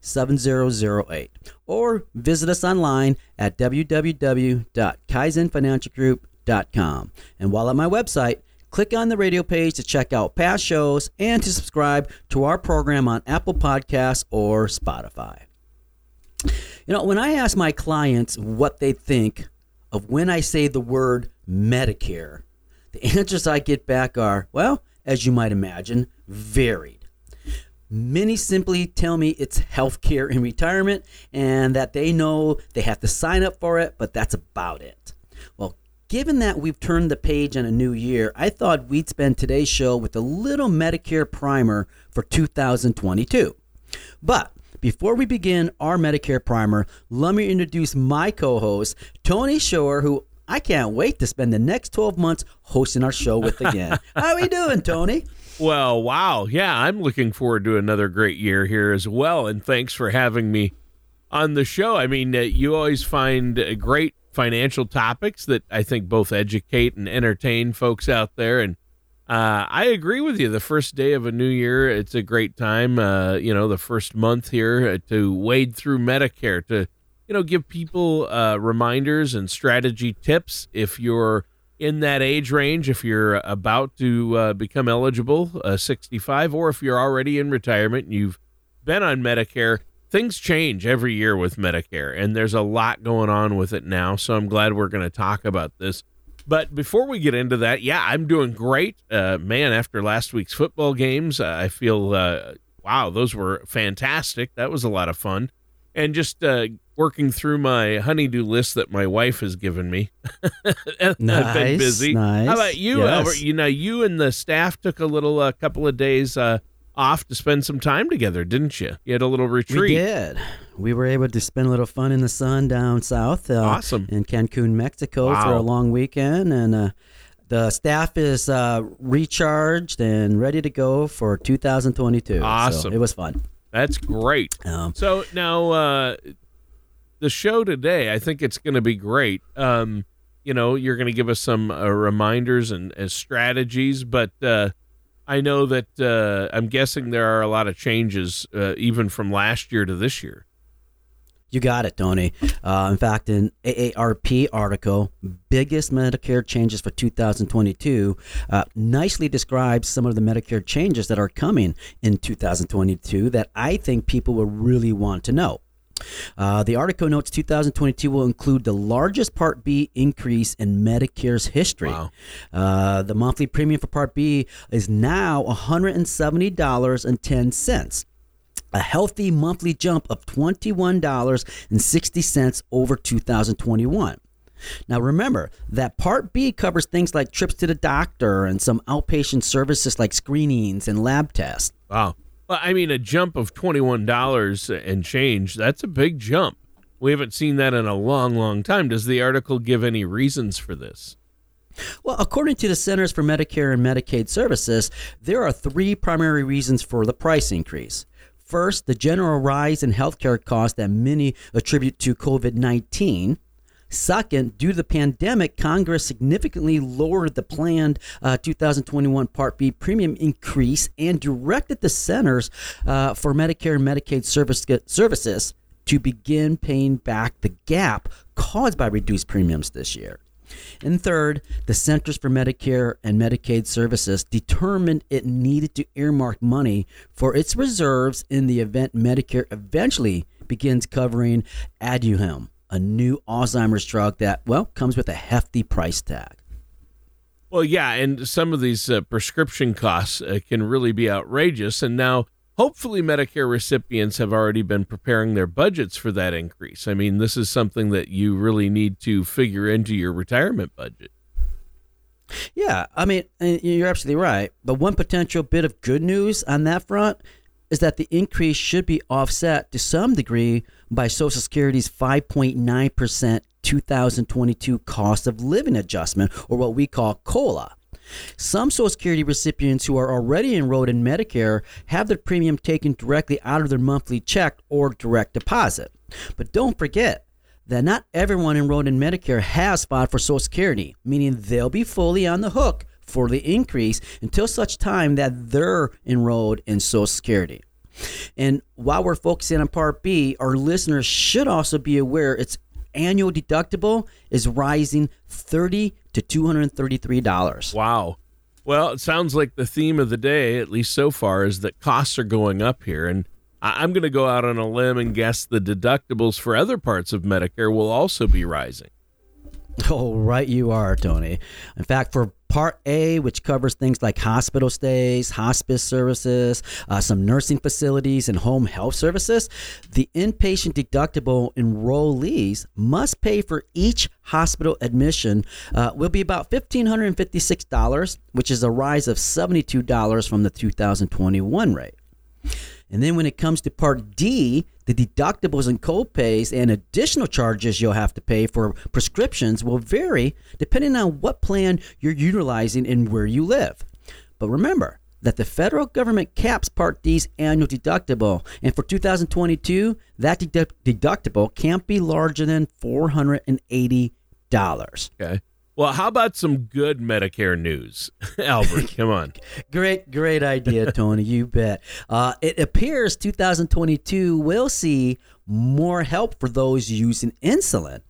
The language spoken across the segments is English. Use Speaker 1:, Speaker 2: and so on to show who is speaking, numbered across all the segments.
Speaker 1: 7008 or visit us online at www.kaizenfinancialgroup.com. And while at my website, click on the radio page to check out past shows and to subscribe to our program on Apple Podcasts or Spotify. You know, when I ask my clients what they think of when I say the word Medicare, the answers I get back are, well, as you might imagine, varied. Many simply tell me it's health care in retirement and that they know they have to sign up for it, but that's about it. Well, given that we've turned the page on a new year, I thought we'd spend today's show with a little Medicare primer for 2022. But before we begin our Medicare primer, let me introduce my co host, Tony Shore, who I can't wait to spend the next 12 months hosting our show with again. How are we doing, Tony?
Speaker 2: Well, wow. Yeah, I'm looking forward to another great year here as well. And thanks for having me on the show. I mean, uh, you always find uh, great financial topics that I think both educate and entertain folks out there. And uh, I agree with you. The first day of a new year, it's a great time. Uh, you know, the first month here uh, to wade through Medicare to, you know, give people uh, reminders and strategy tips if you're in that age range if you're about to uh, become eligible, uh, 65, or if you're already in retirement and you've been on Medicare. Things change every year with Medicare, and there's a lot going on with it now. So I'm glad we're going to talk about this. But before we get into that, yeah, I'm doing great. Uh, man, after last week's football games, I feel, uh, wow, those were fantastic. That was a lot of fun. And just uh, working through my honeydew list that my wife has given me.
Speaker 1: nice,
Speaker 2: I've been busy.
Speaker 1: Nice.
Speaker 2: How about you,
Speaker 1: yes.
Speaker 2: Albert? You know, you and the staff took a little uh, couple of days uh, off to spend some time together, didn't you? You had a little retreat.
Speaker 1: We did. We were able to spend a little fun in the sun down south. Uh,
Speaker 2: Awesome.
Speaker 1: In Cancun, Mexico for a long weekend. And uh, the staff is uh, recharged and ready to go for 2022. So
Speaker 2: Awesome.
Speaker 1: it was fun.
Speaker 2: That's great.
Speaker 1: Um,
Speaker 2: So now uh, the show today, I think it's going to be great. Um, you know, you're going to give us some uh, reminders and uh, strategies, but uh, I know that uh, I'm guessing there are a lot of changes, uh, even from last year to this year.
Speaker 1: You got it, Tony. Uh, in fact, an AARP article, biggest Medicare changes for 2022, uh, nicely describes some of the Medicare changes that are coming in 2022 that I think people will really want to know. Uh, the article notes 2022 will include the largest Part B increase in Medicare's history.
Speaker 2: Wow.
Speaker 1: Uh, the monthly premium for Part B is now $170.10 a healthy monthly jump of $21.60 over 2021. Now remember that Part B covers things like trips to the doctor and some outpatient services like screenings and lab tests.
Speaker 2: Wow. Well, I mean, a jump of $21 and change, that's a big jump. We haven't seen that in a long, long time. Does the article give any reasons for this?
Speaker 1: Well, according to the Centers for Medicare and Medicaid Services, there are three primary reasons for the price increase. First, the general rise in healthcare costs that many attribute to COVID 19. Second, due to the pandemic, Congress significantly lowered the planned uh, 2021 Part B premium increase and directed the Centers uh, for Medicare and Medicaid service, Services to begin paying back the gap caused by reduced premiums this year. And third, the Centers for Medicare and Medicaid Services determined it needed to earmark money for its reserves in the event Medicare eventually begins covering Aduhelm a new Alzheimer's drug that, well, comes with a hefty price tag.
Speaker 2: Well, yeah, and some of these uh, prescription costs uh, can really be outrageous. And now, hopefully, Medicare recipients have already been preparing their budgets for that increase. I mean, this is something that you really need to figure into your retirement budget.
Speaker 1: Yeah, I mean, you're absolutely right. But one potential bit of good news on that front is that the increase should be offset to some degree by Social Security's 5.9% 2022 cost of living adjustment, or what we call COLA. Some Social Security recipients who are already enrolled in Medicare have their premium taken directly out of their monthly check or direct deposit. But don't forget that not everyone enrolled in Medicare has filed for Social Security, meaning they'll be fully on the hook for the increase until such time that they're enrolled in Social Security. And while we're focusing on Part B, our listeners should also be aware its annual deductible is rising 30 to $233.
Speaker 2: Wow. Well, it sounds like the theme of the day, at least so far, is that costs are going up here. And I'm going to go out on a limb and guess the deductibles for other parts of Medicare will also be rising.
Speaker 1: Oh, right, you are, Tony. In fact, for Part A, which covers things like hospital stays, hospice services, uh, some nursing facilities, and home health services, the inpatient deductible enrollees must pay for each hospital admission uh, will be about $1,556, which is a rise of $72 from the 2021 rate. And then when it comes to Part D, the deductibles and copays and additional charges you'll have to pay for prescriptions will vary depending on what plan you're utilizing and where you live. But remember that the federal government caps Part D's annual deductible, and for 2022, that deductible can't be larger than $480.
Speaker 2: Okay. Well, how about some good Medicare news, Albert? Come on.
Speaker 1: great, great idea, Tony. you bet. Uh, it appears 2022 will see more help for those using insulin.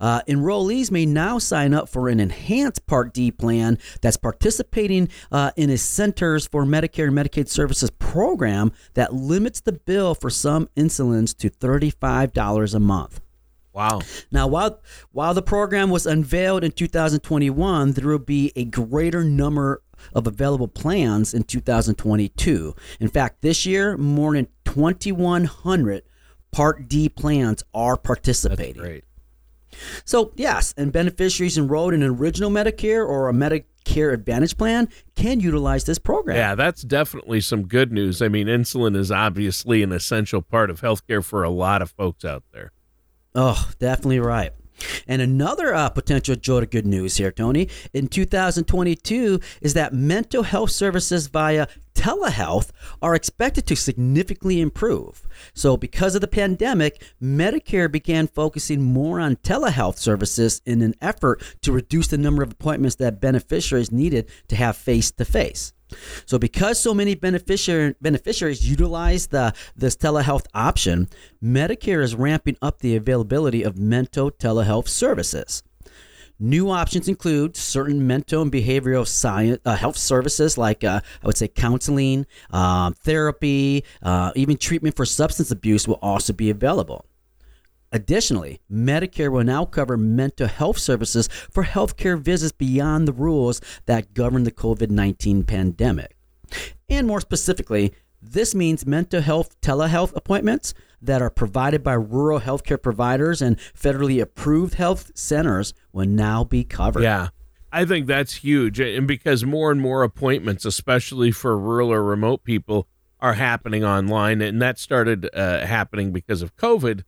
Speaker 1: Uh, enrollees may now sign up for an enhanced Part D plan that's participating uh, in a Centers for Medicare and Medicaid Services program that limits the bill for some insulins to $35 a month.
Speaker 2: Wow.
Speaker 1: Now, while while the program was unveiled in 2021, there will be a greater number of available plans in 2022. In fact, this year, more than 2,100 Part D plans are participating.
Speaker 2: That's great.
Speaker 1: So, yes, and beneficiaries enrolled in an original Medicare or a Medicare Advantage plan can utilize this program.
Speaker 2: Yeah, that's definitely some good news. I mean, insulin is obviously an essential part of healthcare for a lot of folks out there.
Speaker 1: Oh, definitely right. And another uh, potential joy to good news here, Tony, in 2022 is that mental health services via telehealth are expected to significantly improve. So, because of the pandemic, Medicare began focusing more on telehealth services in an effort to reduce the number of appointments that beneficiaries needed to have face to face. So, because so many beneficiary, beneficiaries utilize the this telehealth option, Medicare is ramping up the availability of mental telehealth services. New options include certain mental and behavioral science uh, health services, like uh, I would say counseling, um, therapy, uh, even treatment for substance abuse will also be available. Additionally, Medicare will now cover mental health services for healthcare visits beyond the rules that govern the COVID 19 pandemic. And more specifically, this means mental health telehealth appointments that are provided by rural healthcare providers and federally approved health centers will now be covered.
Speaker 2: Yeah. I think that's huge. And because more and more appointments, especially for rural or remote people, are happening online. And that started uh, happening because of COVID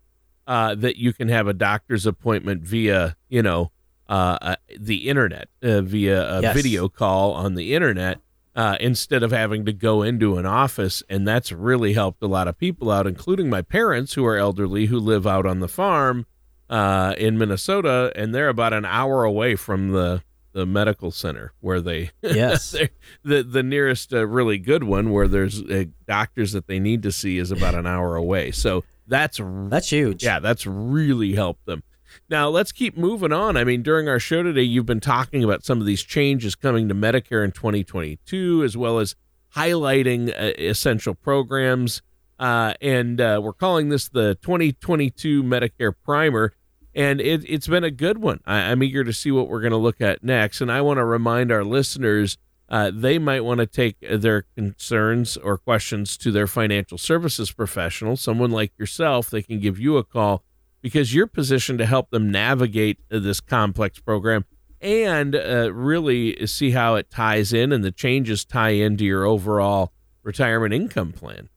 Speaker 2: uh, that you can have a doctor's appointment via, you know, uh, uh, the internet, uh, via a yes. video call on the internet, uh, instead of having to go into an office. And that's really helped a lot of people out, including my parents who are elderly who live out on the farm uh, in Minnesota, and they're about an hour away from the the medical center where they
Speaker 1: yes
Speaker 2: the the nearest uh, really good one where there's uh, doctors that they need to see is about an hour away so that's
Speaker 1: that's huge.
Speaker 2: Yeah, that's really helped them. Now let's keep moving on. I mean, during our show today, you've been talking about some of these changes coming to Medicare in 2022, as well as highlighting uh, essential programs. Uh, and uh, we're calling this the 2022 Medicare Primer. And it, it's been a good one. I, I'm eager to see what we're going to look at next. And I want to remind our listeners uh, they might want to take their concerns or questions to their financial services professional, someone like yourself. They can give you a call because you're positioned to help them navigate this complex program and uh, really see how it ties in and the changes tie into your overall retirement income plan.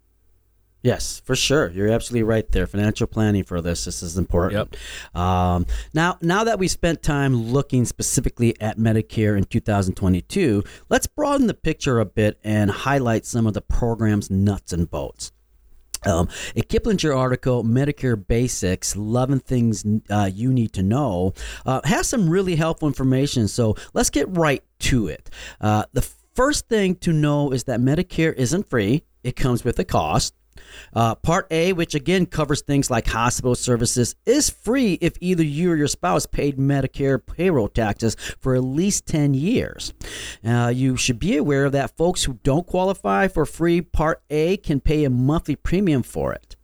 Speaker 1: Yes, for sure. You're absolutely right there. Financial planning for this, this is important. Yep. Um, now, now that we spent time looking specifically at Medicare in 2022, let's broaden the picture a bit and highlight some of the program's nuts and bolts. Um, a Kiplinger article, Medicare Basics 11 Things uh, You Need to Know, uh, has some really helpful information. So let's get right to it. Uh, the first thing to know is that Medicare isn't free, it comes with a cost. Uh, part A, which again covers things like hospital services, is free if either you or your spouse paid Medicare payroll taxes for at least 10 years. Uh, you should be aware of that folks who don't qualify for free Part A can pay a monthly premium for it.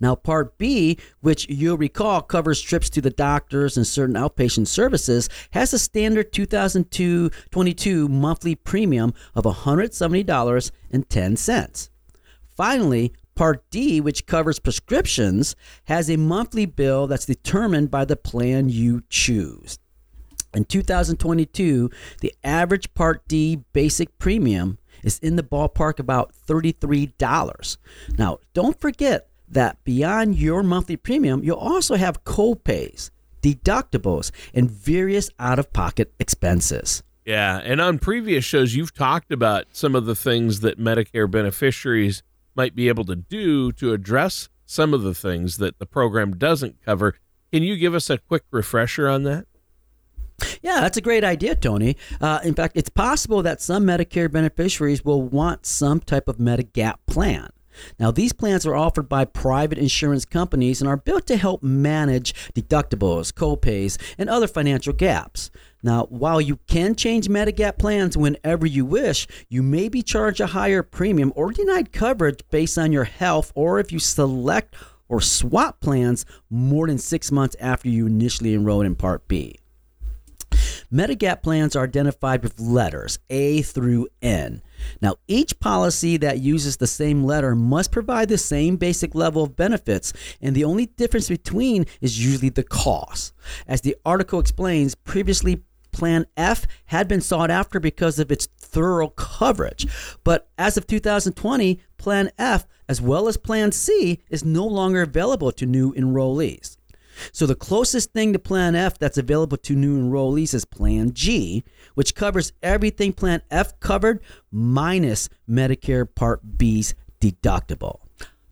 Speaker 1: Now, Part B, which you'll recall covers trips to the doctors and certain outpatient services, has a standard 2022 monthly premium of $170.10. Finally, Part D, which covers prescriptions, has a monthly bill that's determined by the plan you choose. In 2022, the average Part D basic premium is in the ballpark about $33. Now, don't forget that beyond your monthly premium, you'll also have co-pays, deductibles, and various out-of-pocket expenses.
Speaker 2: Yeah, and on previous shows, you've talked about some of the things that Medicare beneficiaries might be able to do to address some of the things that the program doesn't cover. Can you give us a quick refresher on that?
Speaker 1: Yeah, that's a great idea, Tony. Uh, in fact, it's possible that some Medicare beneficiaries will want some type of Medigap plan. Now, these plans are offered by private insurance companies and are built to help manage deductibles, copays, and other financial gaps. Now, while you can change Medigap plans whenever you wish, you may be charged a higher premium or denied coverage based on your health or if you select or swap plans more than six months after you initially enrolled in Part B. Medigap plans are identified with letters A through N. Now, each policy that uses the same letter must provide the same basic level of benefits, and the only difference between is usually the cost. As the article explains, previously Plan F had been sought after because of its thorough coverage. But as of 2020, Plan F, as well as Plan C, is no longer available to new enrollees. So the closest thing to Plan F that's available to new enrollees is Plan G, which covers everything Plan F covered minus Medicare Part B's deductible.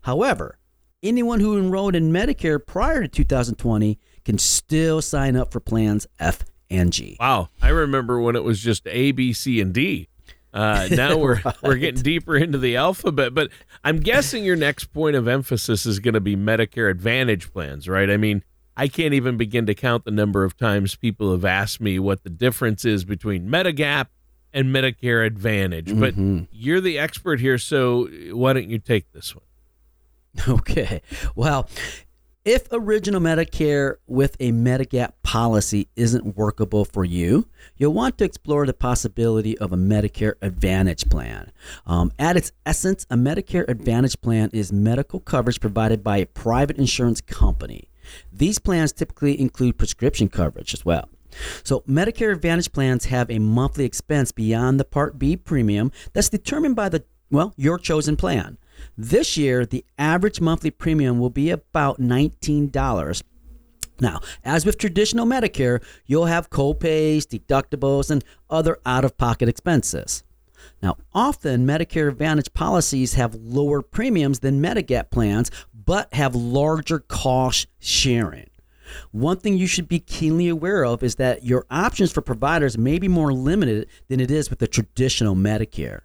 Speaker 1: However, anyone who enrolled in Medicare prior to 2020 can still sign up for plans F and G.
Speaker 2: Wow, I remember when it was just A, B, C, and D. Uh, now we're right. we're getting deeper into the alphabet, but I'm guessing your next point of emphasis is going to be Medicare Advantage plans, right? I mean, I can't even begin to count the number of times people have asked me what the difference is between Medigap and Medicare Advantage. Mm-hmm. But you're the expert here, so why don't you take this one?
Speaker 1: Okay. Well, if original Medicare with a Medigap policy isn't workable for you, you'll want to explore the possibility of a Medicare Advantage plan. Um, at its essence, a Medicare Advantage plan is medical coverage provided by a private insurance company. These plans typically include prescription coverage as well. So, Medicare Advantage plans have a monthly expense beyond the Part B premium that's determined by the well, your chosen plan. This year, the average monthly premium will be about $19. Now, as with traditional Medicare, you'll have co-pays, deductibles, and other out-of-pocket expenses. Now, often Medicare Advantage policies have lower premiums than Medigap plans, but have larger cost sharing. One thing you should be keenly aware of is that your options for providers may be more limited than it is with the traditional Medicare.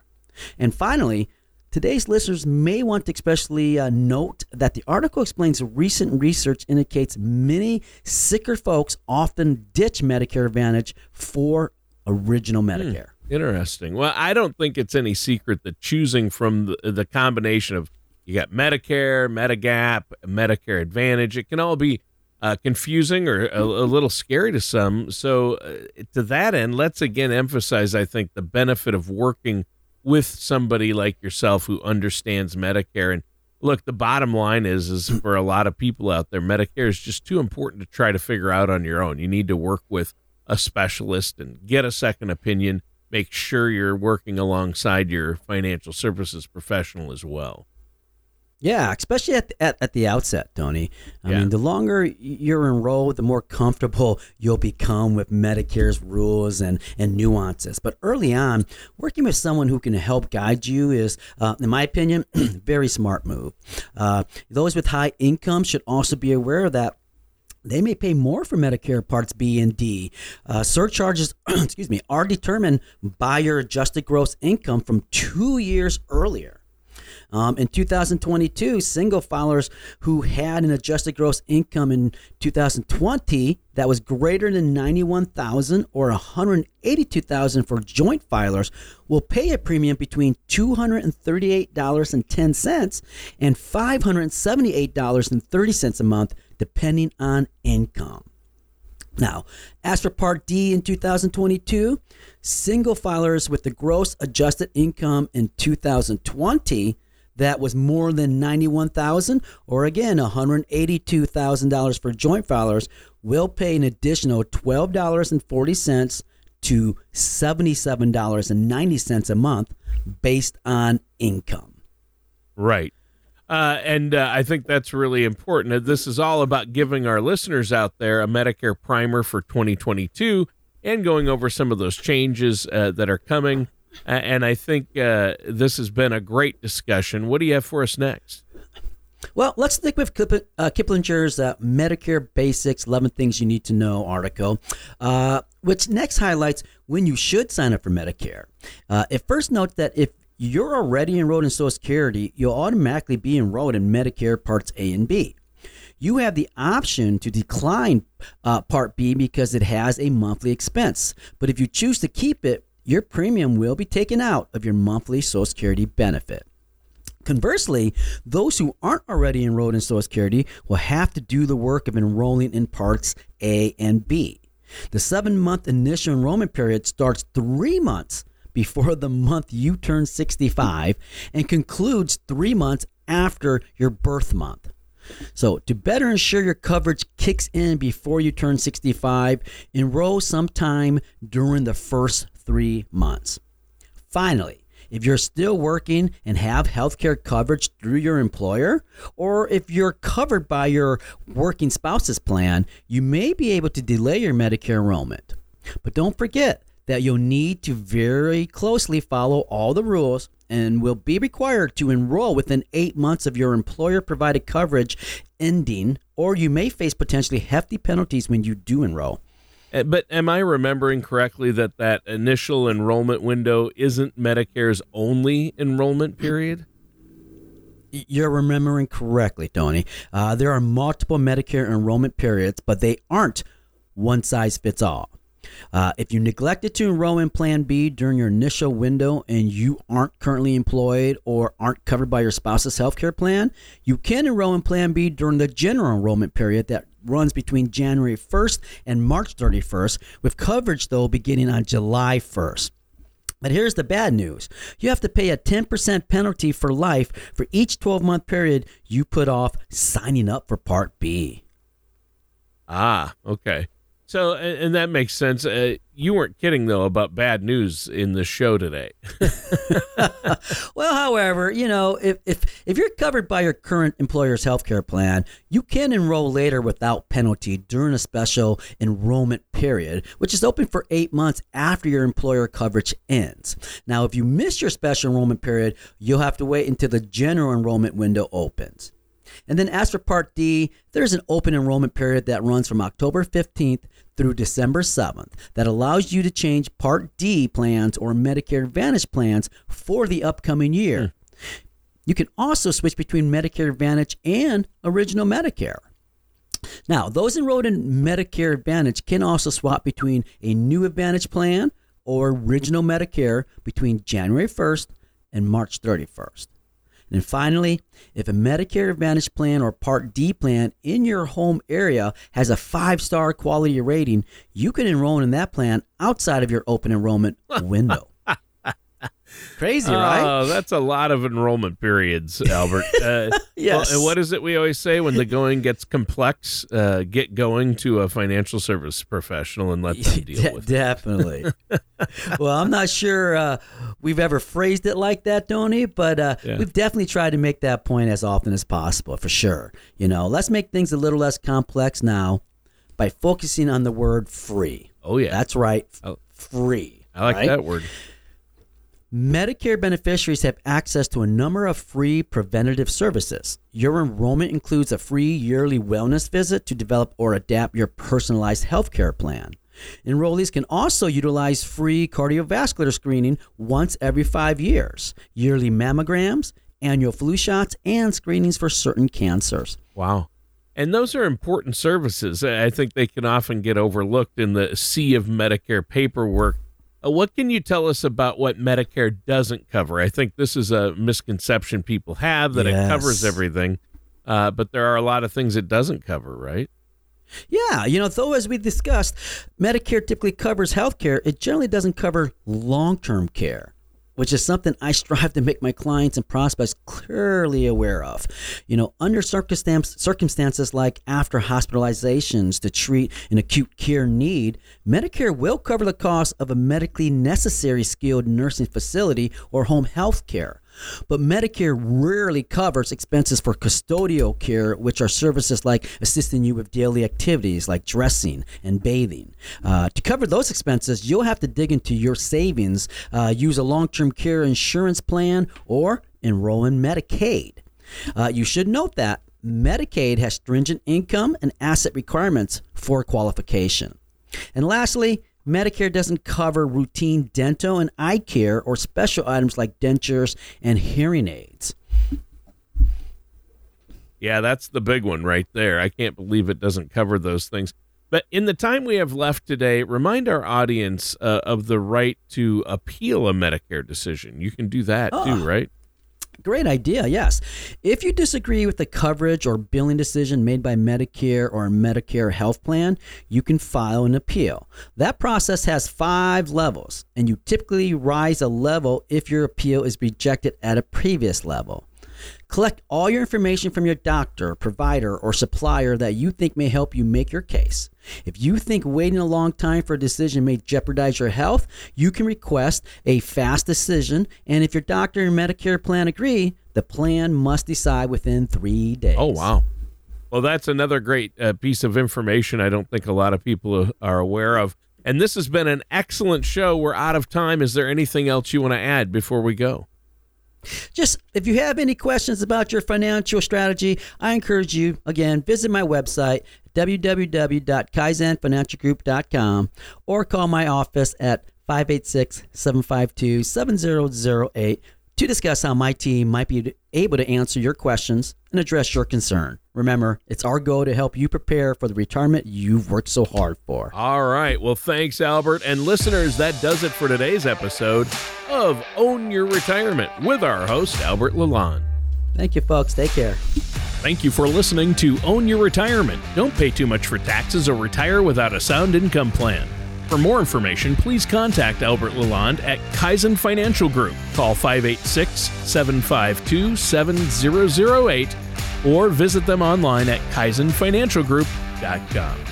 Speaker 1: And finally, today's listeners may want to especially uh, note that the article explains recent research indicates many sicker folks often ditch Medicare Advantage for original hmm. Medicare.
Speaker 2: Interesting. Well, I don't think it's any secret that choosing from the, the combination of you got Medicare, Medigap, Medicare Advantage. It can all be uh, confusing or a, a, little scary to some. So, uh, to that end, let's again emphasize, I think, the benefit of working with somebody like yourself who understands Medicare. And look, the bottom line is, is for a lot of people out there, Medicare is just too important to try to figure out on your own. You need to work with a specialist and get a second opinion. Make sure you're working alongside your financial services professional as well.
Speaker 1: Yeah, especially at, at, at the outset, Tony. I yeah. mean, the longer you're enrolled, the more comfortable you'll become with Medicare's rules and, and nuances. But early on, working with someone who can help guide you is, uh, in my opinion, very smart move. Uh, those with high income should also be aware that they may pay more for Medicare Parts B and D. Uh, surcharges, excuse me, are determined by your adjusted gross income from two years earlier. Um, in 2022, single filers who had an adjusted gross income in 2020 that was greater than 91,000 or 182,000 for joint filers will pay a premium between $238.10 and $578.30 a month depending on income. Now, as for Part D in 2022, single filers with the gross adjusted income in 2020 that was more than 91,000 or again $182,000 for joint filers will pay an additional $12.40 to $77.90 a month based on income.
Speaker 2: Right. Uh, and uh, I think that's really important. This is all about giving our listeners out there a Medicare primer for 2022 and going over some of those changes uh, that are coming and I think uh, this has been a great discussion. What do you have for us next?
Speaker 1: Well, let's stick with Kip- uh, Kiplinger's uh, Medicare Basics 11 Things You Need to Know article, uh, which next highlights when you should sign up for Medicare. Uh, it first notes that if you're already enrolled in Social Security, you'll automatically be enrolled in Medicare Parts A and B. You have the option to decline uh, Part B because it has a monthly expense. But if you choose to keep it, your premium will be taken out of your monthly Social Security benefit. Conversely, those who aren't already enrolled in Social Security will have to do the work of enrolling in parts A and B. The seven month initial enrollment period starts three months before the month you turn 65 and concludes three months after your birth month. So, to better ensure your coverage kicks in before you turn 65, enroll sometime during the first three months. Finally, if you're still working and have health care coverage through your employer, or if you're covered by your working spouse's plan, you may be able to delay your Medicare enrollment. But don't forget that you'll need to very closely follow all the rules and will be required to enroll within eight months of your employer provided coverage ending, or you may face potentially hefty penalties when you do enroll.
Speaker 2: Uh, but am I remembering correctly that that initial enrollment window isn't Medicare's only enrollment period?
Speaker 1: You're remembering correctly, Tony. Uh, there are multiple Medicare enrollment periods, but they aren't one size fits all. Uh, if you neglected to enroll in Plan B during your initial window and you aren't currently employed or aren't covered by your spouse's health care plan, you can enroll in Plan B during the general enrollment period that runs between January 1st and March 31st, with coverage though beginning on July 1st. But here's the bad news. You have to pay a 10% penalty for life for each 12 month period you put off signing up for Part B.
Speaker 2: Ah, okay. So, and that makes sense. Uh, you weren't kidding though about bad news in the show today.
Speaker 1: well, however, you know, if, if if you're covered by your current employer's health care plan, you can enroll later without penalty during a special enrollment period, which is open for eight months after your employer coverage ends. Now, if you miss your special enrollment period, you'll have to wait until the general enrollment window opens. And then as for Part D, there's an open enrollment period that runs from October 15th through December 7th that allows you to change Part D plans or Medicare Advantage plans for the upcoming year. Mm. You can also switch between Medicare Advantage and Original Medicare. Now, those enrolled in Medicare Advantage can also swap between a new Advantage plan or Original Medicare between January 1st and March 31st. And finally, if a Medicare Advantage plan or Part D plan in your home area has a five star quality rating, you can enroll in that plan outside of your open enrollment window. Crazy, right?
Speaker 2: Oh, that's a lot of enrollment periods, Albert. Uh,
Speaker 1: Yes.
Speaker 2: well, and what is it we always say when the going gets complex? Uh, get going to a financial service professional and let them deal
Speaker 1: De-
Speaker 2: with it.
Speaker 1: definitely. well, I'm not sure uh, we've ever phrased it like that, Tony, but uh,
Speaker 2: Yeah.
Speaker 1: we've definitely tried to make that point as often as possible, for sure. You know, let's make things a little less complex now by focusing on the word free.
Speaker 2: Oh, yeah.
Speaker 1: That's right,
Speaker 2: Oh.
Speaker 1: free.
Speaker 2: I like
Speaker 1: right?
Speaker 2: that word.
Speaker 1: Medicare beneficiaries have access to a number of free preventative services. Your enrollment includes a free yearly wellness visit to develop or adapt your personalized healthcare plan. Enrollees can also utilize free cardiovascular screening once every five years, yearly mammograms, annual flu shots, and screenings for certain cancers.
Speaker 2: Wow. And those are important services. I think they can often get overlooked in the sea of Medicare paperwork. Uh, what can you tell us about what Medicare doesn't cover? I think this is a misconception people have that it covers everything, uh, but there are a lot of things it doesn't cover, right?
Speaker 1: Yeah, you know, though as we discussed, Medicare typically covers health care, it generally doesn't cover long term care, which is something I strive to make my clients and prospects clearly aware of. You know, under circumstance, circumstances like after hospitalizations to treat an acute care need, Medicare will cover the cost of a medically necessary skilled nursing facility or home health care. But Medicare rarely covers expenses for custodial care, which are services like assisting you with daily activities like dressing and bathing. Uh, to cover those expenses, you'll have to dig into your savings, uh, use a long term care insurance plan, or enroll in Medicaid. Uh, you should note that Medicaid has stringent income and asset requirements for qualification. And lastly, Medicare doesn't cover routine dental and eye care or special items like dentures and hearing aids.
Speaker 2: Yeah, that's the big one right there. I can't believe it doesn't cover those things. But in the time we have left today, remind our audience uh, of the right to appeal a Medicare decision. You can do that
Speaker 1: Oh.
Speaker 2: too, right?
Speaker 1: Great idea, yes. If you disagree with the coverage or billing decision made by Medicare or a Medicare health plan, you can file an appeal. That process has five levels, and you typically rise a level if your appeal is rejected at a previous level. Collect all your information from your doctor, provider, or supplier that you think may help you make your case. If you think waiting a long time for a decision may jeopardize your health, you can request a fast decision. And if your doctor and Medicare plan agree, the plan must decide within three days.
Speaker 2: Oh, wow. Well, that's another great uh, piece of information I don't think a lot of people are aware of. And this has been an excellent show. We're out of time. Is there anything else you want to add before we go?
Speaker 1: Just if you have any questions about your financial strategy, I encourage you again visit my website www.kaizenfinancialgroup.com or call my office at 586-752-7008 to discuss how my team might be able to answer your questions and address your concern. Remember, it's our goal to help you prepare for the retirement you've worked so hard for.
Speaker 2: All right. Well, thanks, Albert. And listeners, that does it for today's episode of Own Your Retirement with our host, Albert Lalonde.
Speaker 1: Thank you, folks. Take care.
Speaker 2: Thank you for listening to Own Your Retirement. Don't pay too much for taxes or retire without a sound income plan. For more information, please contact Albert Lalonde at Kaizen Financial Group. Call 586 752 7008 or visit them online at kaizenfinancialgroup.com.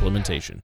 Speaker 2: implementation.